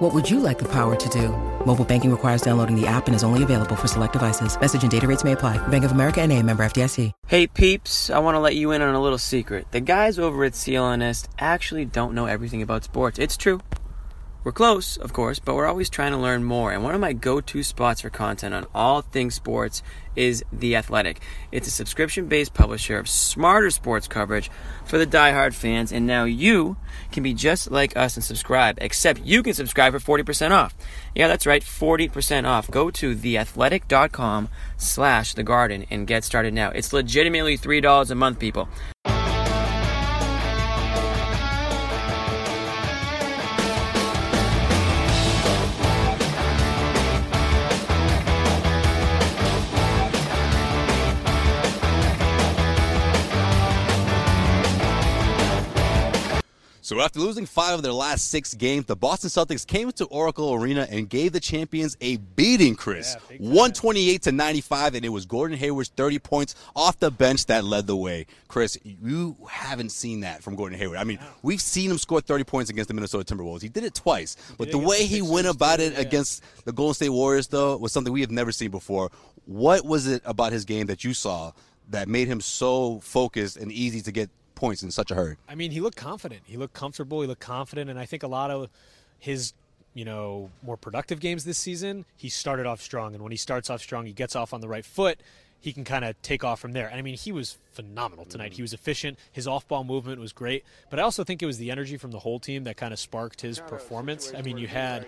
What would you like the power to do? Mobile banking requires downloading the app and is only available for select devices. Message and data rates may apply. Bank of America and a member FDIC. Hey peeps, I want to let you in on a little secret. The guys over at CLNS actually don't know everything about sports. It's true. We're close, of course, but we're always trying to learn more. And one of my go to spots for content on all things sports is The Athletic. It's a subscription based publisher of smarter sports coverage for the die-hard fans. And now you can be just like us and subscribe, except you can subscribe for 40% off. Yeah, that's right, 40% off. Go to theathletic.com slash the garden and get started now. It's legitimately $3 a month, people. So after losing five of their last six games, the Boston Celtics came to Oracle Arena and gave the champions a beating, Chris. Yeah, 128 to 95, and it was Gordon Hayward's 30 points off the bench that led the way. Chris, you haven't seen that from Gordon Hayward. I mean, we've seen him score 30 points against the Minnesota Timberwolves. He did it twice, but the way he went about it against the Golden State Warriors, though, was something we have never seen before. What was it about his game that you saw that made him so focused and easy to get points in such a hurry? I mean, he looked confident. He looked comfortable. He looked confident, and I think a lot of his, you know, more productive games this season, he started off strong, and when he starts off strong, he gets off on the right foot. He can kind of take off from there. And I mean, he was phenomenal tonight. He was efficient. His off-ball movement was great, but I also think it was the energy from the whole team that kind of sparked his performance. I mean, you had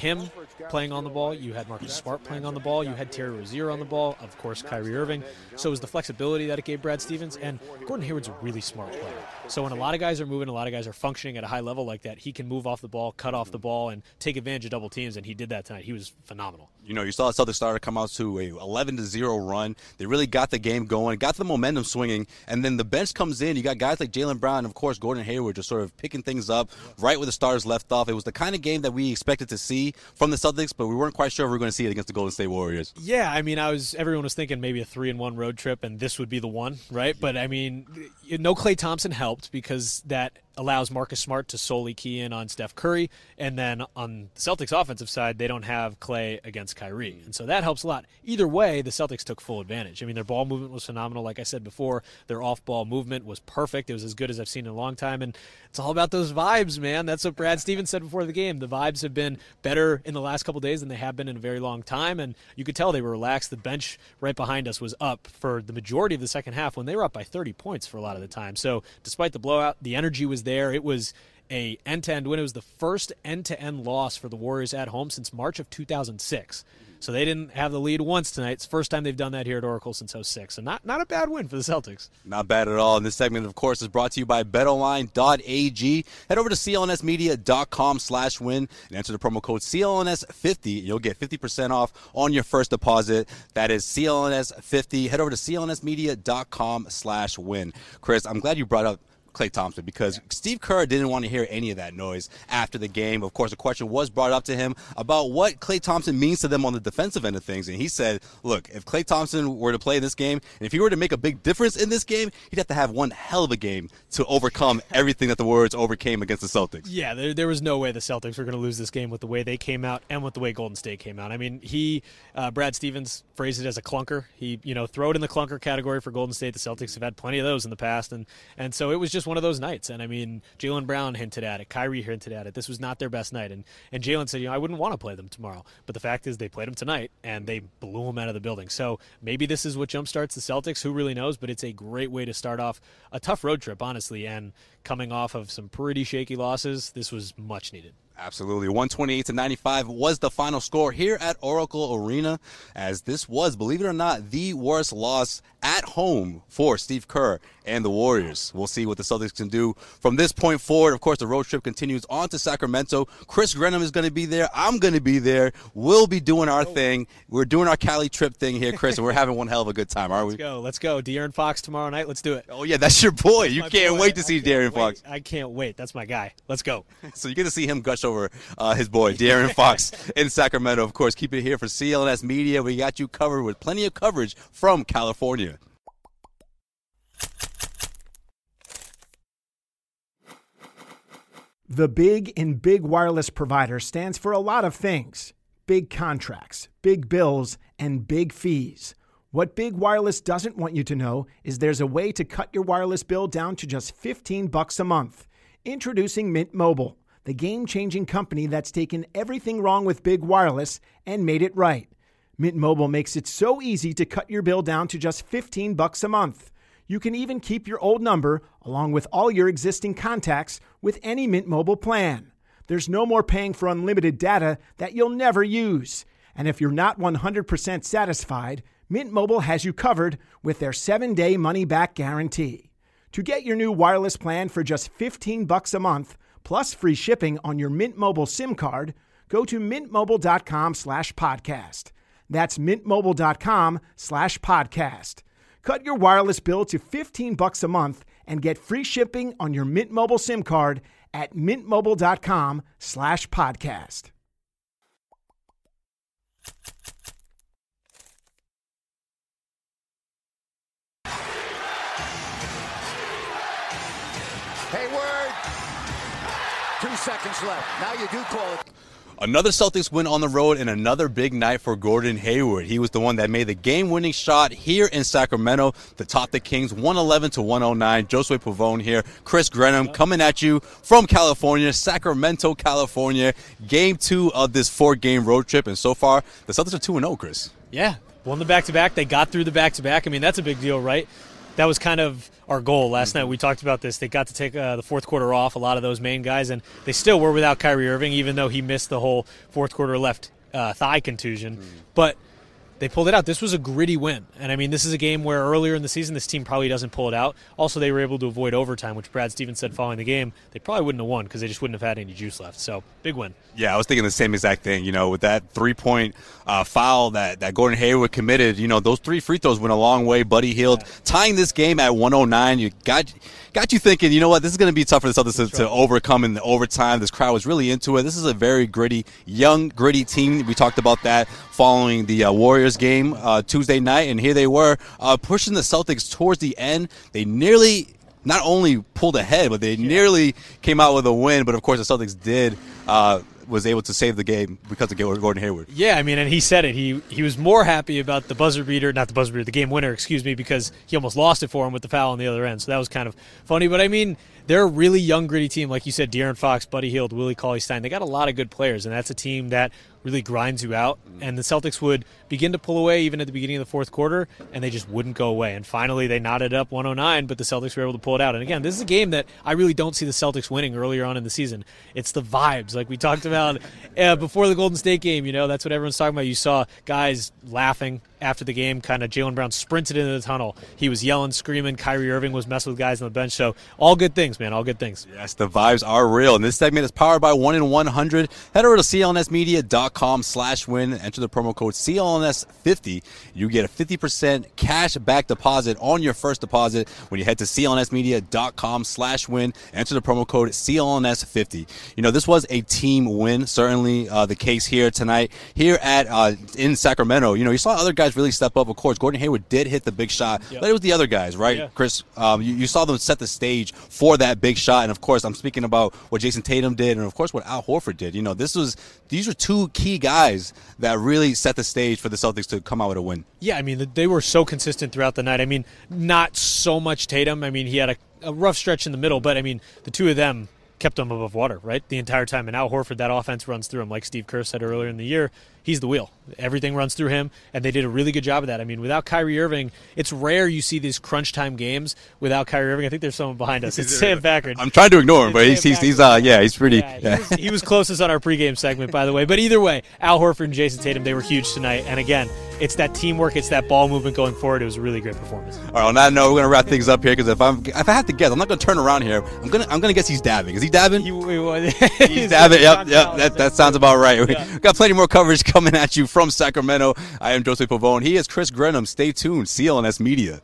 him playing on the ball. You had Marcus Smart playing on the ball. You had Terry Rozier on the ball. Of course, Kyrie Irving. So it was the flexibility that it gave Brad Stevens. And Gordon Hayward's a really smart player. So when a lot of guys are moving, a lot of guys are functioning at a high level like that, he can move off the ball, cut off the mm-hmm. ball, and take advantage of double teams. And he did that tonight. He was phenomenal. You know, you saw the Celtics starter come out to a 11 to 0 run. They really got the game going, got the momentum swinging, and then the bench comes in. You got guys like Jaylen Brown and, of course, Gordon Hayward just sort of picking things up right where the stars left off. It was the kind of game that we expected to see from the Celtics, but we weren't quite sure if we were going to see it against the Golden State Warriors. Yeah, I mean, I was everyone was thinking maybe a three and one road trip, and this would be the one, right? But I mean, no Klay Thompson helped because that allows Marcus Smart to solely key in on Steph Curry, and then on the Celtics offensive side, they don't have Klay against Kyrie, mm. and so that helps a lot. Either way, the Celtics took full advantage. I mean, their ball movement was phenomenal, like I said before. Their off-ball movement was perfect. It was as good as I've seen in a long time, and it's all about those vibes, man. That's what Brad Stevens said before the game. The vibes have been better in the last couple days than they have been in a very long time, and you could tell they were relaxed. The bench right behind us was up for the majority of the second half when they were up by 30 points for a lot of the time. So, despite the blowout, the energy was there. It was a end-to-end win. It was the first end-to-end loss for the Warriors at home since March of 2006. So they didn't have the lead once tonight. It's the first time they've done that here at Oracle since 06. So not not a bad win for the Celtics. Not bad at all. And this segment, of course, is brought to you by BetOnline.ag. Head over to clnsmedia.com slash win and enter the promo code CLNS50. You'll get 50% off on your first deposit. That is CLNS50. Head over to clnsmedia.com slash win. Chris, I'm glad you brought up Klay Thompson because Steve Kerr didn't want to hear any of that noise after the game. Of course, a question was brought up to him about what Klay Thompson means to them on the defensive end of things. And he said, look, if Klay Thompson were to play this game, and if he were to make a big difference in this game, he'd have to have one hell of a game to overcome everything that the Warriors overcame against the Celtics. Yeah, there, there was no way the Celtics were going to lose this game with the way they came out and with the way Golden State came out. I mean, he, uh, Brad Stevens phrased it as a clunker. He, you know, throw it in the clunker category for Golden State. The Celtics have had plenty of those in the past, and and so it was just one of those nights. And I mean, Jaylen Brown hinted at it, Kyrie hinted at it. This was not their best night, and and Jaylen said, you know, I wouldn't want to play them tomorrow, but the fact is they played them tonight and they blew them out of the building. So maybe this is what jumpstarts the Celtics. Who really knows? But it's a great way to start off a tough road trip, honestly, and coming off of some pretty shaky losses, this was much needed. Absolutely. 128 to 95 was the final score here at Oracle Arena, as this was, believe it or not, the worst loss at home for Steve Kerr and the Warriors. We'll see what the Celtics can do from this point forward. Of course, the road trip continues on to Sacramento. Chris Grenham is going to be there. I'm going to be there. We'll be doing our thing. We're doing our Cali trip thing here, Chris, and we're having one hell of a good time, are we? Let's go. Let's go. De'Aaron Fox tomorrow night. Let's do it. Oh, yeah, that's your boy. You can't boy. wait to see De'Aaron wait. Fox. I can't wait. That's my guy. Let's go. So you get to see him gush over uh, his boy, De'Aaron Fox, in Sacramento. Of course, keep it here for CLNS Media. We got you covered with plenty of coverage from California. The big in big wireless provider stands for a lot of things big contracts, big bills, and big fees. What Big Wireless doesn't want you to know is there's a way to cut your wireless bill down to just 15 bucks a month. Introducing Mint Mobile, the game-changing company that's taken everything wrong with big wireless and made it right. Mint Mobile makes it so easy to cut your bill down to just 15 bucks a month. You can even keep your old number along with all your existing contacts with any Mint Mobile plan. There's no more paying for unlimited data that you'll never use. And if you're not 100% satisfied, Mint Mobile has you covered with their 7-day money-back guarantee. To get your new wireless plan for just 15 bucks a month plus free shipping on your Mint Mobile SIM card, go to mintmobile.com/podcast. That's mintmobile.com/podcast. Cut your wireless bill to 15 bucks a month and get free shipping on your Mint Mobile SIM card at mintmobile.com slash podcast. Hayward. Two seconds left. Now you do call it. Another Celtics win on the road and another big night for Gordon Hayward. He was the one that made the game-winning shot here in Sacramento to top the Kings 111 to 109. Josue Pavon here, Chris Grenham coming at you from California, Sacramento, California. Game two of this four-game road trip, and so far the Celtics are two and zero. Chris. Yeah, won the back to back. They got through the back to back. I mean, that's a big deal, right? That was kind of our goal last night. We talked about this. They got to take uh, the fourth quarter off, a lot of those main guys, and they still were without Kyrie Irving, even though he missed the whole fourth quarter left uh, thigh contusion. But they pulled it out. This was a gritty win. And I mean, this is a game where earlier in the season, this team probably doesn't pull it out. Also, they were able to avoid overtime, which Brad Stevens said following the game. They probably wouldn't have won because they just wouldn't have had any juice left. So, big win. Yeah, I was thinking the same exact thing. You know, with that three-point uh, foul that, that Gordon Hayward committed, you know, those three free throws went a long way. Buddy Hield tying this game at 109. You got got you thinking, you know what, this is going to be tough for the Celtics to, to overcome in the overtime. This crowd was really into it. This is a very gritty, young, gritty team. We talked about that following the uh, Warriors game uh, Tuesday night, and here they were uh, pushing the Celtics towards the end. They nearly not only pulled ahead, but they nearly came out with a win. But of course, the Celtics did uh, was able to save the game because of Gordon Hayward. Yeah, I mean, and he said it. He he was more happy about the buzzer beater, not the buzzer beater, the game winner, excuse me, because he almost lost it for him with the foul on the other end. So that was kind of funny. But I mean, they're a really young, gritty team, like you said. De'Aaron Fox, Buddy Hield, Willie Cauley Stein. They got a lot of good players, and that's a team that really grinds you out. And the Celtics would begin to pull away even at the beginning of the fourth quarter, and they just wouldn't go away. And finally, they knotted up 109, but the Celtics were able to pull it out. And again, this is a game that I really don't see the Celtics winning earlier on in the season. It's the vibes, like we talked about uh, before the Golden State game. You know, that's what everyone's talking about. You saw guys laughing after the game. Kind of Jaylen Brown sprinted into the tunnel. He was yelling, screaming. Kyrie Irving was messing with guys on the bench. So all good things, man. All good things. Yes, the vibes are real. And this segment is powered by 1 in 100. Head over to clnsmedia.com slash win. Enter the promo code CLNS50. You get a 50% cash back deposit on your first deposit when you head to clnsmedia.com slash win. Enter the promo code CLNS50. You know, this was a team win. Certainly uh, the case here tonight. Here at uh, in Sacramento, you know, you saw other guys really step up. Of course, Gordon Hayward did hit the big shot, Yep. but it was the other guys, right? Yeah. Chris, um, you, you saw them set the stage for that big shot, and of course, I'm speaking about what Jayson Tatum did, and of course, what Al Horford did. You know, this was these were two key guys that really set the stage for the Celtics to come out with a win. Yeah, I mean, they were so consistent throughout the night. I mean, not so much Tatum. I mean, he had a, a rough stretch in the middle, but I mean, the two of them kept them above water, right? The entire time. And Al Horford, that offense runs through him. Like Steve Kerr said earlier in the year, he's the wheel. Everything runs through him, and they did a really good job of that. I mean, without Kyrie Irving, it's rare you see these crunch time games without Kyrie Irving. I think there's someone behind us. It's Sam Packard. I'm trying to ignore him, but he's, he's, he's, uh, yeah, he's pretty. Yeah, yeah. He, was, he was closest on our pregame segment, by the way. But either way, Al Horford and Jayson Tatum, they were huge tonight. And again, it's that teamwork, it's that ball movement going forward. It was a really great performance. All right, on that note, we're gonna wrap things up here because if I'm if I have to guess, I'm not gonna turn around here. I'm gonna I'm gonna guess he's dabbing. Is he dabbing? He, he, he's dabbing. Yep, yep. That, that sounds about right. Yeah. We got plenty more coverage coming at you from Sacramento. I am Joseph Pavon. He is Chris Grenham. Stay tuned. CLNS Media.